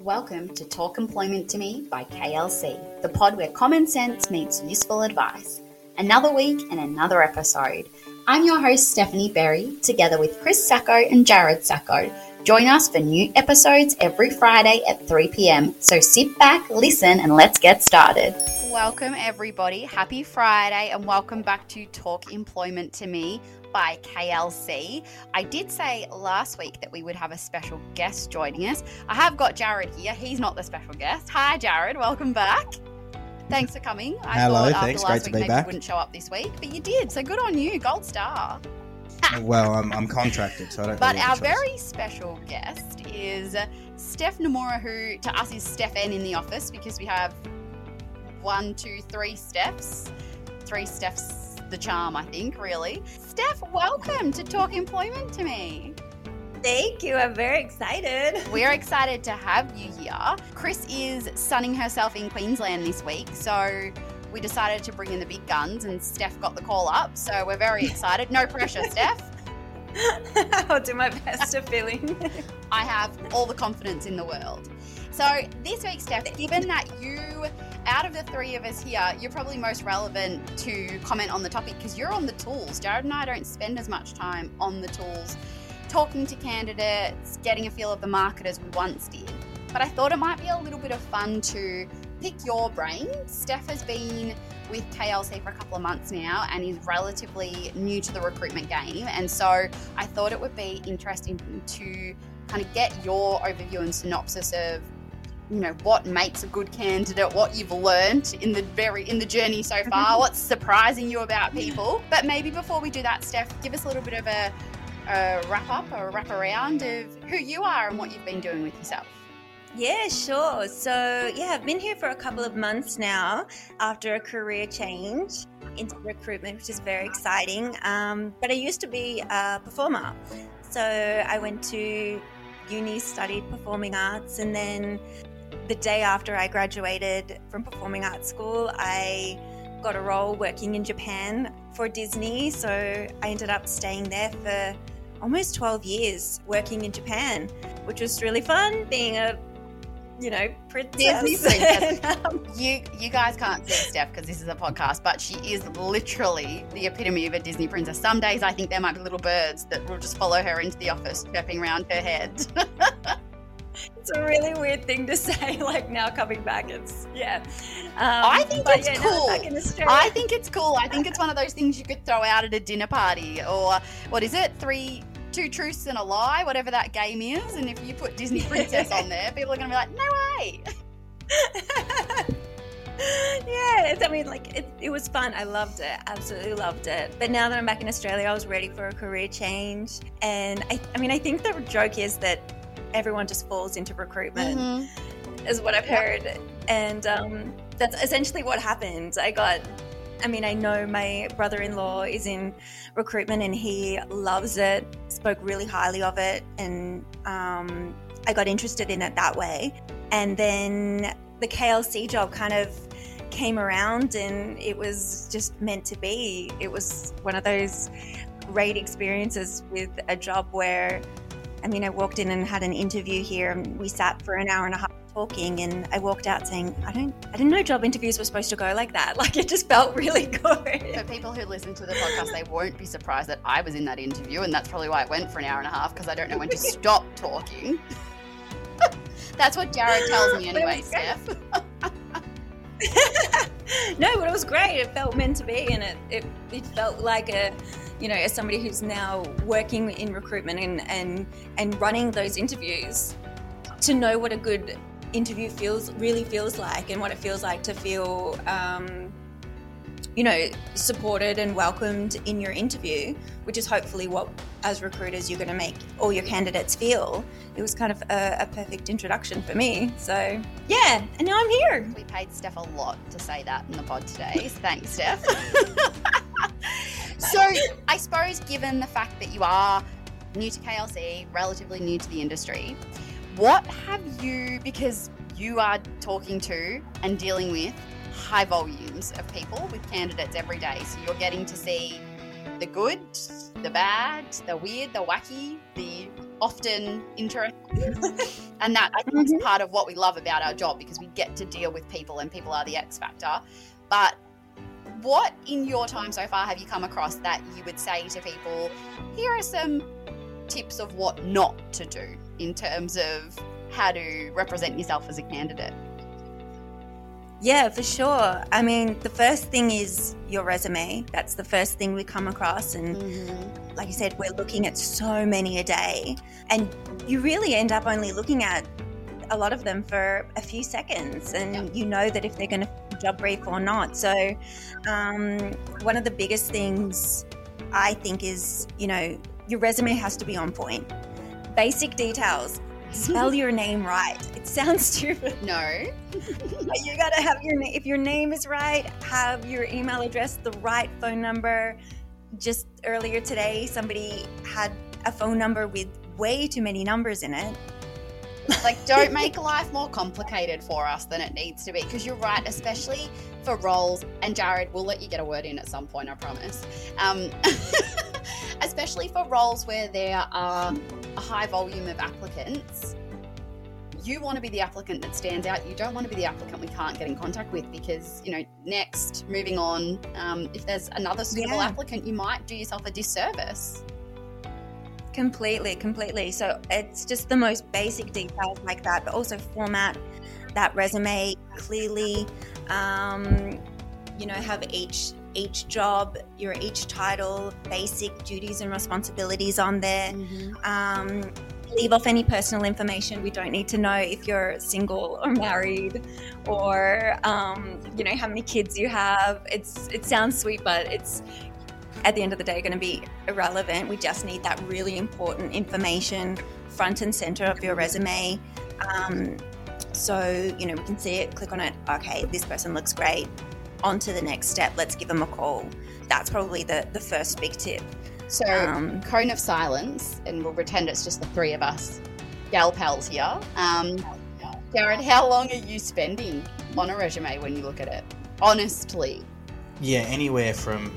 Welcome to Talk Employment to Me by KLC, the pod where common sense meets useful advice. Another week and another episode. I'm your host, Stephanie Berry, together with Chris Sacco and Jared Sacco. Join us for new episodes every Friday at 3 pm. So sit back, listen, and let's get started. Welcome, everybody. Happy Friday, and welcome back to Talk Employment to Me by KLC. I did say last week that we would have a special guest joining us. I have got Jared here. He's not the special guest. Hi, Jared. Welcome back. Thanks for coming. I Hello, thought thanks. After last Great week, to be maybe back. You wouldn't show up this week, but you did. So good on you. Gold star. well, I'm, I'm contracted, so I don't. But really our very special guest is Steph Nomura, who to us is Steph N in the office because we have one, two, three steps, three steps the charm, I think, really. Steph, welcome to Talk Employment to Me. Thank you. I'm very excited. We're excited to have you here. Chris is sunning herself in Queensland this week, so we decided to bring in the big guns, and Steph got the call up. So we're very excited. No pressure, Steph. I'll do my best to fill in. I have all the confidence in the world. So this week, Steph, given that you out of the three of us here, you're probably most relevant to comment on the topic because you're on the tools. Jared and I don't spend as much time on the tools, talking to candidates, getting a feel of the market as we once did. But I thought it might be a little bit of fun to pick your brain. Steph has been with KLC for a couple of months now and is relatively new to the recruitment game. And so I thought it would be interesting to kind of get your overview and synopsis of you know what makes a good candidate what you've learned in the very in the journey so far mm-hmm. what's surprising you about people. But maybe before we do that steph give us a little bit of a, a wrap up or a wrap around of who you are and what you've been doing with yourself yeah, sure. So, yeah, I've been here for a couple of months now after a career change into recruitment, which is very exciting. Um, but I used to be a performer. So, I went to uni, studied performing arts, and then the day after I graduated from performing arts school, I got a role working in Japan for Disney. So I ended up staying there for almost 12 years working in Japan, which was really fun being a you know, princess. Disney princess. Um, you you guys can't see Steph because this is a podcast, but she is literally the epitome of a Disney princess. Some days I think there might be little birds that will just follow her into the office, chirping around her head. it's a really weird thing to say. Like now coming back, it's yeah. Um, I think it's yeah, cool. I think it's cool. I think it's one of those things you could throw out at a dinner party, or what is it? Three, two truths and a lie, whatever that game is. And if you put Disney Princess on there, people are going to be like, no way. yeah, I mean, like it, it was fun. I loved it, absolutely loved it. But now that I'm back in Australia, I was ready for a career change. And I, I mean, I think the joke is that everyone just falls into recruitment, mm-hmm. is what I've heard. And um, that's essentially what happened. I got, I mean, I know my brother in law is in recruitment and he loves it, spoke really highly of it. And um, I got interested in it that way. And then the KLC job kind of came around and it was just meant to be. It was one of those great experiences with a job where I mean, I walked in and had an interview here, and we sat for an hour and a half talking, and I walked out saying, "I don't, I didn't know job interviews were supposed to go like that. Like it just felt really good." For people who listen to the podcast, they won't be surprised that I was in that interview, and that's probably why it went for an hour and a half because I don't know when to stop talking. that's what Jared tells me anyway, Steph. no, but it was great. It felt meant to be, and it, it, it felt like a you know, as somebody who's now working in recruitment and and and running those interviews, to know what a good interview feels really feels like and what it feels like to feel um, you know supported and welcomed in your interview which is hopefully what as recruiters you're going to make all your candidates feel. It was kind of a, a, perfect introduction for me. So yeah and now i'm here. We paid steph a lot to say that in the pod today. Thanks steph. So I suppose, given the fact that you are new to KLC, relatively new to the industry, what have you, because you are talking to and dealing with high volumes of people with candidates every day. So you're getting to see the good, the bad, the weird, the wacky, the often interesting. and that I think is Mhm. part of what we love about our job because we get to deal with people and people are the X factor. But what in your time so far have you come across that you would say to people, here are some tips of what not to do in terms of how to represent yourself as a candidate? Yeah, for sure. I mean, the first thing is your resume. That's the first thing we come across. And like I said, we're looking at so many a day. And you really end up only looking at a lot of them for a few seconds. And Yep. you know that if they're going to job brief or not. So, um, one of the biggest things I think is, you know, your resume has to be on point. Basic details. Spell your name right. It sounds stupid. No. But you gotta have your name. If your name is right, have your email address, the right phone number. Just earlier today, somebody had a phone number with way too many numbers in it. like don't make life more complicated for us than it needs to be because you're right especially for roles and jared we'll let you get a word in at some point i promise. Um, especially for roles where there are a high volume of applicants. You want to be the applicant that stands out. You don't want to be the applicant we can't get in contact with because you know next moving on. Um, if there's another suitable Yeah. applicant you might do yourself a disservice. Completely, completely. So it's just the most basic details like that, but also format that resume clearly. Um, you know, have each each job, your each title, basic duties and responsibilities on there. Um, leave off any personal information. We don't need to know if you're single or married, or um, you know how many kids you have. It's it sounds sweet, but it's at the end of the day going to be irrelevant. We just need that really important information front and center of your resume. Um, so you know we can see it, click on it. Okay, this person looks great. On to the next step. Let's give them a call. That's probably the the first big tip. So, Um, cone of silence, and we'll pretend it's just the three of us, gal pals here. Um, Jared, how long are you spending on a resume when you look at it? Honestly, Yeah, anywhere from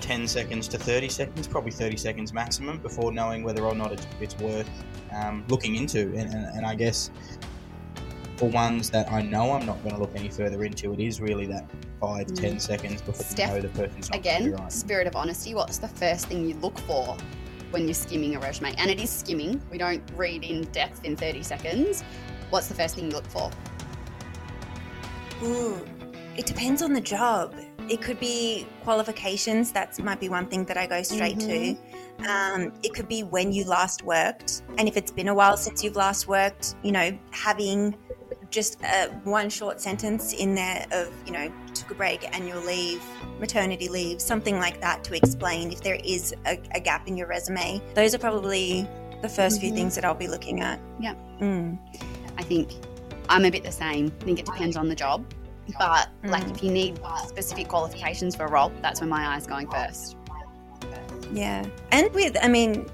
10 seconds to 30 seconds, probably 30 seconds maximum, before knowing whether or not it's, it's worth um, looking into. And, and, and I guess for ones that I know I'm not going to look any further into, it is really that five, Mm. 10 seconds before Steph, you know the person's not gonna again, be right. spirit of honesty. What's the first thing you look for when you're skimming a resume? And it is skimming. We don't read in depth in 30 seconds. What's the first thing you look for? Ooh, it depends on the job. It could be qualifications. That might be one thing that I go straight to. Um, it could be when you last worked, and if it's been a while since you've last worked, you know, having just uh, one short sentence in there of you know took a break, annual leave, maternity leave, something like that to explain if there is a, a gap in your resume. Those are probably the 1st few Mhm. things that I'll be looking at. Yeah. Mm. I think I'm a bit the same. I think it depends on the job. But like Mm. if you need specific qualifications for a role, that's where my eye's going first. Yeah. And with, I mean,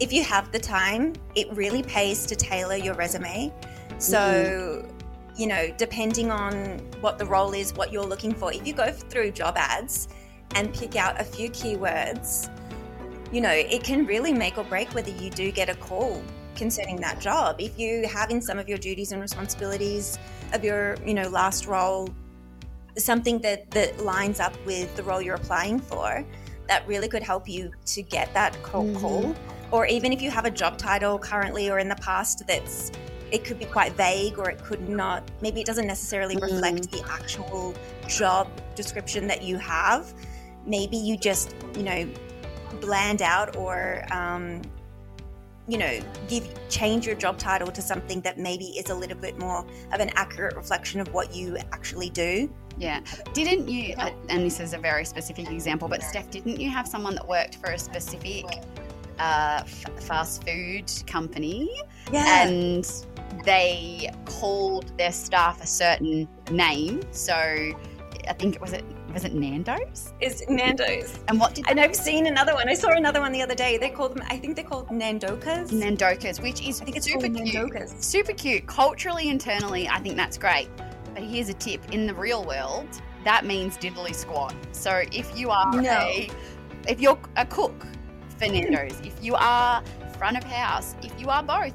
if you have the time, it really pays to tailor your resume. So, you know, depending on what the role is, what you're looking for, if you go through job ads and pick out a few keywords, you know, it can really make or break whether you do get a call concerning that job. If you have in some of your duties and responsibilities of your, you know, last role, something that, that lines up with the role you're applying for, that really could help you to get that cold Mhm. call. Or even if you have a job title currently or in the past that's it could be quite vague or it could not maybe it doesn't necessarily reflect the actual job description that you have. Maybe you just, you know, bland out or um, you know, give change your job title to something that maybe is a little bit more of an accurate reflection of what you actually do. Yeah. Didn't you, uh, and this is a very specific example, but Steph, didn't you have someone that worked for a specific uh, f- fast food company Yeah. and they called their staff a certain name? So I think it was it was it Nando's? is Nando's. And what did And I've seen another one. I saw another one the other day. They call them, I think they're called Nandocas. Nandocas, which is I think it's super cute. Nandocas. Super cute. Culturally, internally, I think that's great. But here's a tip: in the real world, that means diddly squat. So if you are No. a, if you're a cook for Nando's, if you are front of house, if you are both,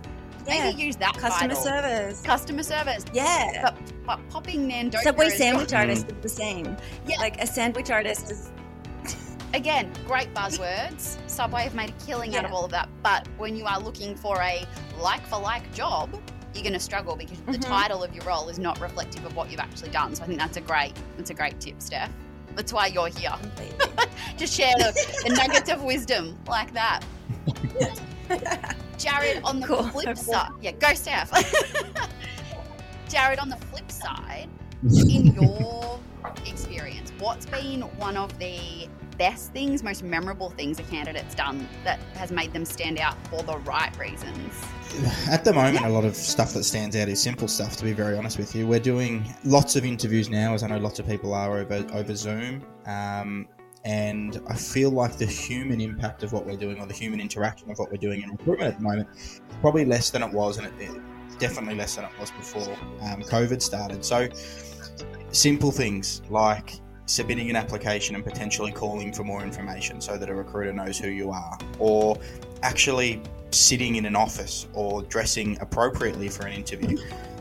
Yeah. maybe use that Customer title. service. Customer service. Yeah. But, but popping Nandoca Subway sandwich artist is the same. Yeah. Like a sandwich artist is again, great buzzwords. Subway have made a killing out of all of that. But when you are looking for a like for like job, you're going to struggle because the Mhm. title of your role is not reflective of what you've actually done. So I think that's a great, that's a great tip, Steph. That's why you're here. Just share the, the nuggets of wisdom like that. Jared, on the Cool. flip side, yeah, go Steph. Jared, on the flip side, in your experience, what's been one of the best things, most memorable things a candidate's done that has made them stand out for the right reasons? At the moment, a lot of stuff that stands out is simple stuff. To be very honest with you, we're doing lots of interviews now, as I know lots of people are over over Zoom, um, and I feel like the human impact of what we're doing, or the human interaction of what we're doing in recruitment at the moment, is probably less than it was, and it, it's definitely less than it was before um, COVID started. So, simple things like submitting an application and potentially calling for more information so that a recruiter knows who you are, or actually sitting in an office or dressing appropriately for an interview.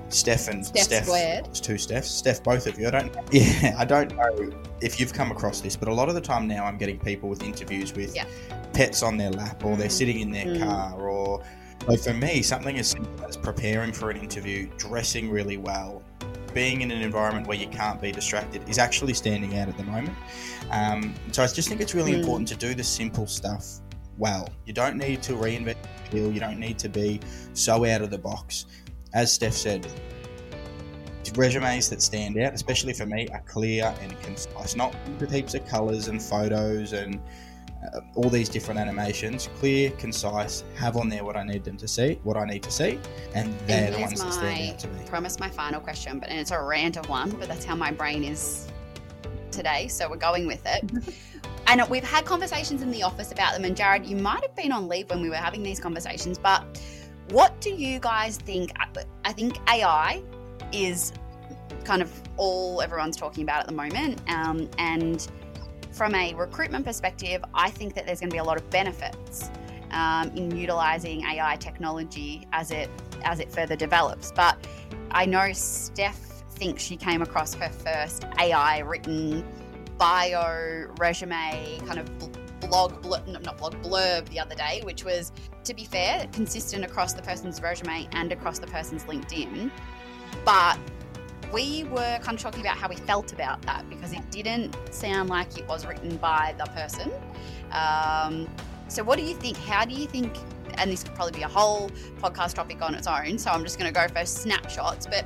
Steph and Steph Steph, squared. it's two Stephs, Steph, both of you. I don't, yeah, I don't know if you've come across this, but a lot of the time now I'm getting people with interviews with Yeah. pets on their lap, or they're sitting in their Mm. car, or like for me, something as simple as preparing for an interview, dressing really well, being in an environment where you can't be distracted is actually standing out at the moment. Um, so I just think it's really Mm. important to do the simple stuff well. You don't need to reinvent the wheel. You don't need to be so out of the box. As Steph said, resumes that stand out, especially for me, are clear and concise. Not with heaps of colours and photos and uh, all these different animations. Clear, concise, have on there what I need them to see, what I need to see, and they're And the ones that stand out to me. promise my final question, but and it's a rant of one, but that's how my brain is today, so we're going with it. and we've had conversations in the office about them, and Jared, you might have been on leave when we were having these conversations, but what do you guys think? I- I think AI is kind of all everyone's talking about at the moment, um, and from a recruitment perspective, I think that there's going to be a lot of benefits um, in utilizing AI technology as it as it further develops. But I know Steph thinks she came across her first AI written bio resume kind of blog, bl- not blog, blurb the other day, which was, to be fair, consistent across the person's resume and across the person's LinkedIn. But we were kind of talking about how we felt about that because it didn't sound like it was written by the person. Um, so, what do you think? How do you think? And this could probably be a whole podcast topic on its own. So, I'm just going to go for snapshots. But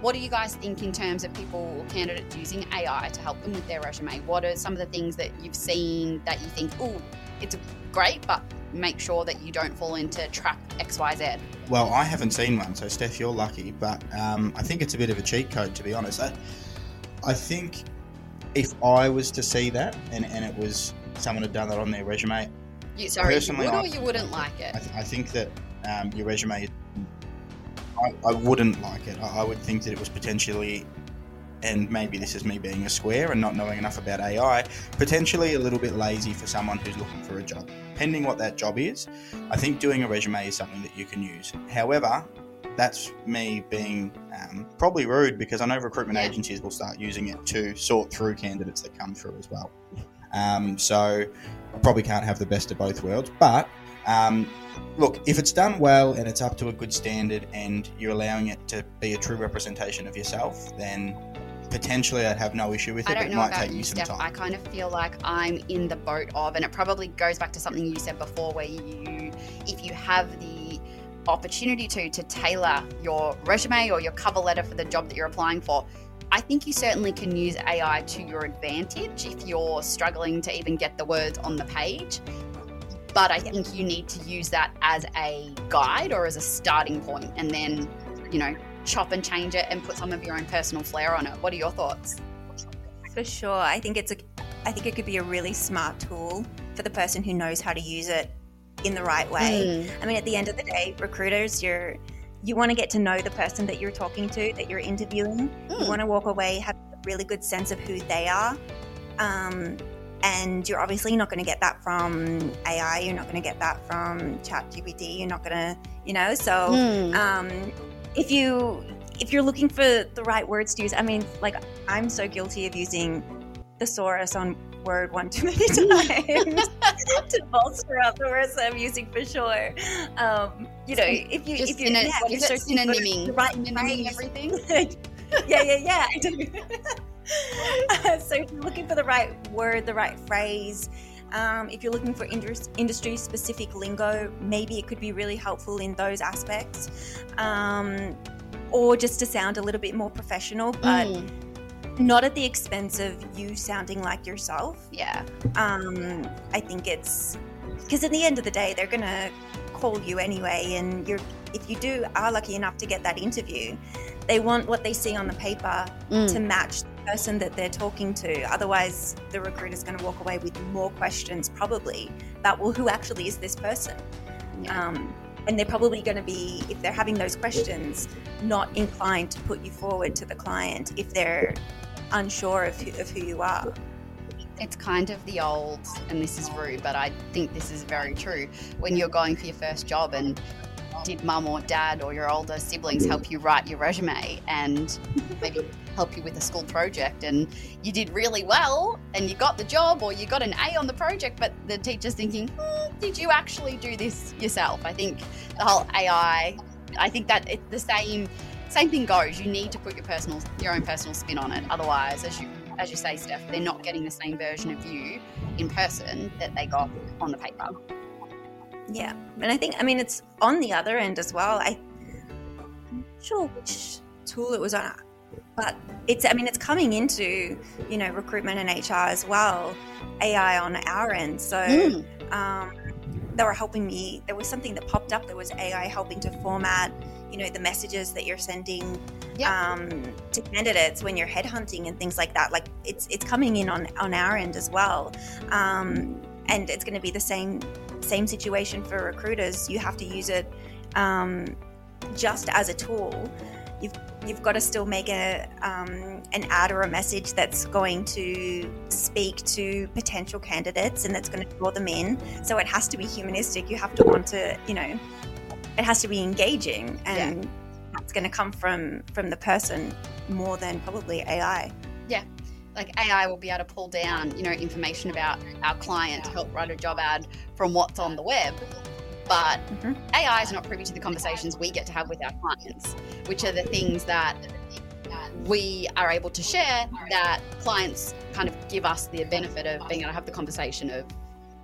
what do you guys think in terms of people, candidates using AI to help them with their resume? What are some of the things that you've seen that you think, oh, it's great, but make sure that you don't fall into trap XYZ? Well, I haven't seen one, so Steph, you're lucky. But um, I think it's a bit of a cheat code, to be honest. I, I think if I was to see that and, and it was someone had done that on their resume, You, sorry, Personally, you would I- or you wouldn't like it? I, th- I think that um, your resume, I, I wouldn't like it. I, I would think that it was potentially, and maybe this is me being a square and not knowing enough about AI, potentially a little bit lazy for someone who's looking for a job. Pending what that job is, I think doing a resume is something that you can use. However, that's me being um, probably rude because I know recruitment Yeah. agencies will start using it to sort through candidates that come through as well. Um, so I probably can't have the best of both worlds, but um, look, if it's done well and it's up to a good standard and you're allowing it to be a true representation of yourself, then potentially I'd have no issue with it. I don't it know might about take you, you some Steph. I kind of feel like I'm in the boat of, and it probably goes back to something you said before, where you, if you have the opportunity to to tailor your resume or your cover letter for the job that you're applying for, I think you certainly can use AI to your advantage if you're struggling to even get the words on the page. But I think you need to use that as a guide or as a starting point, and then, you know, chop and change it and put some of your own personal flair on it. What are your thoughts? For sure. I think it's a I think it could be a really smart tool for the person who knows how to use it in the right way. Mm. I mean, at the end of the day, recruiters, you're you want to get to know the person that you're talking to, that you're interviewing. You Mm. want to walk away have a really good sense of who they are. Um, and you're obviously not going to get that from AI. You're not going to get that from ChatGPT. You're not going to, you know. So, Mm. um, if you if you're looking for the right words to use, I mean, like I'm so guilty of using thesaurus on Word one too many times to bolster up the words that I'm using for sure. Um, you know, if you Just if you're, yeah, what if is you're searching for synonyming, the right synonyming everything. yeah, yeah, yeah. I do. Uh, so if you're looking for the right word, the right phrase, um, if you're looking for industry specific lingo, maybe it could be really helpful in those aspects. Um, or just to sound a little bit more professional, but Mm. not at the expense of you sounding like yourself. Yeah. Um, I think it's because at the end of the day, they're gonna call you anyway, and you're if you do are lucky enough to get that interview, they want what they see on the paper Mm. to match person that they're talking to. Otherwise, the recruiter's going to walk away with more questions, probably about well, who actually is this person? Yeah. Um, and they're probably going to be, if they're having those questions, not inclined to put you forward to the client if they're unsure of who, of who you are. It's kind of the old, and this is rude, but I think this is very true. When you're going for your first job, and did mum or dad or your older siblings help you write your resume and maybe help you with a school project, and you did really well and you got the job or you got an A on the project, but the teacher's thinking, hmm, did you actually do this yourself? I think the whole AI, I think that it's the same. Same thing goes. You need to put your personal, your own personal spin on it. Otherwise, as you as you say, Steph, they're not getting the same version of you in person that they got on the paper. Yeah, and I think I mean it's on the other end as well. I, I'm not sure which tool it was on, but it's I mean it's coming into you know recruitment and HR as well, AI on our end. So Mm. um, they were helping me. There was something that popped up. There was AI helping to format you know the messages that you're sending Yeah. um, to candidates when you're headhunting and things like that. Like it's it's coming in on on our end as well, um, and it's going to be the same same situation for recruiters. You have to use it um, just as a tool. You've you've got to still make a um, an ad or a message that's going to speak to potential candidates and that's going to draw them in. So it has to be humanistic. You have to want to, you know, it has to be engaging and that's going to come from from the person more than probably AI. Like AI will be able to pull down, you know, information about our client to help write a job ad from what's on the web. But Mhm. AI is not privy to the conversations we get to have with our clients, which are the things that we are able to share that clients kind of give us the benefit of being able to have the conversation of,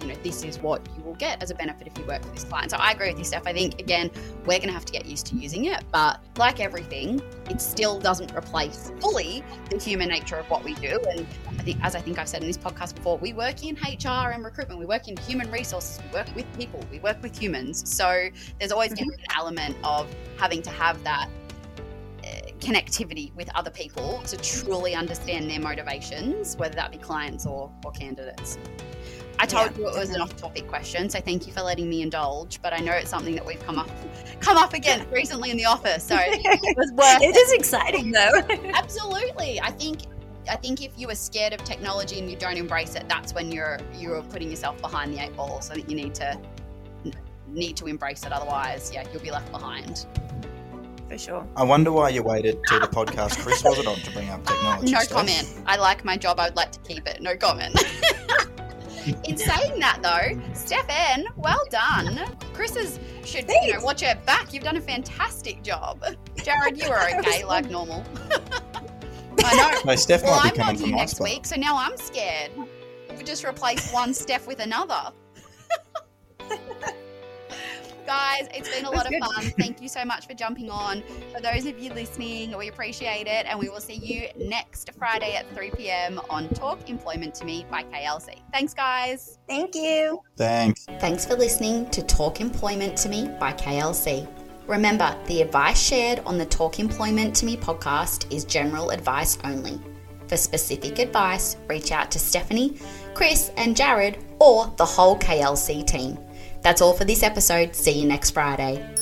you know, this is what you will get as a benefit if you work for this client. So I agree with you, Steph. I think, again, we're going to have to get used to using it. But like everything, it still doesn't replace fully the human nature of what we do. And I think, as I think I've said in this podcast before, we work in HR and recruitment, we work in human resources, we work with people, we work with humans. So there's always mm-hmm. going to be an element of having to have that connectivity with other people to truly understand their motivations, whether that be clients or, or candidates. I told Yeah, you it was an off-topic question, so thank you for letting me indulge. But I know it's something that we've come up come up against recently in the office, so it was worth It is exciting though. Absolutely. I think I think if you are scared of technology and you don't embrace it, that's when you're you're putting yourself behind the eight ball. So I think you need to need to embrace it. Otherwise, yeah, you'll be left behind. For sure. I wonder why you waited till the podcast Chris wasn't on to bring up technology. No stuff. comment. I like my job. I would like to keep it. No comment. In saying that, though, Stefan, well done. Chris is, should you know watch her back. You've done a fantastic job. Jared, you were okay, like normal. I know. No, Steph Well, might I'm be not coming here from my next spot. week, so now I'm scared. We just replace one Steph with another. Guys, it's been a lot of fun. Thank you so much for jumping on. For those of you listening, we appreciate it, and we will see you next Friday at 3 p.m. on Talk Employment to Me by KLC. Thanks, guys. Thank you. Thanks. Thanks for listening to Talk Employment to Me by KLC. Remember, the advice shared on the Talk Employment to Me podcast is general advice only. For specific advice, reach out to Stephanie, Chris, and Jared, or the whole KLC team. That's all for this episode. See you next Friday.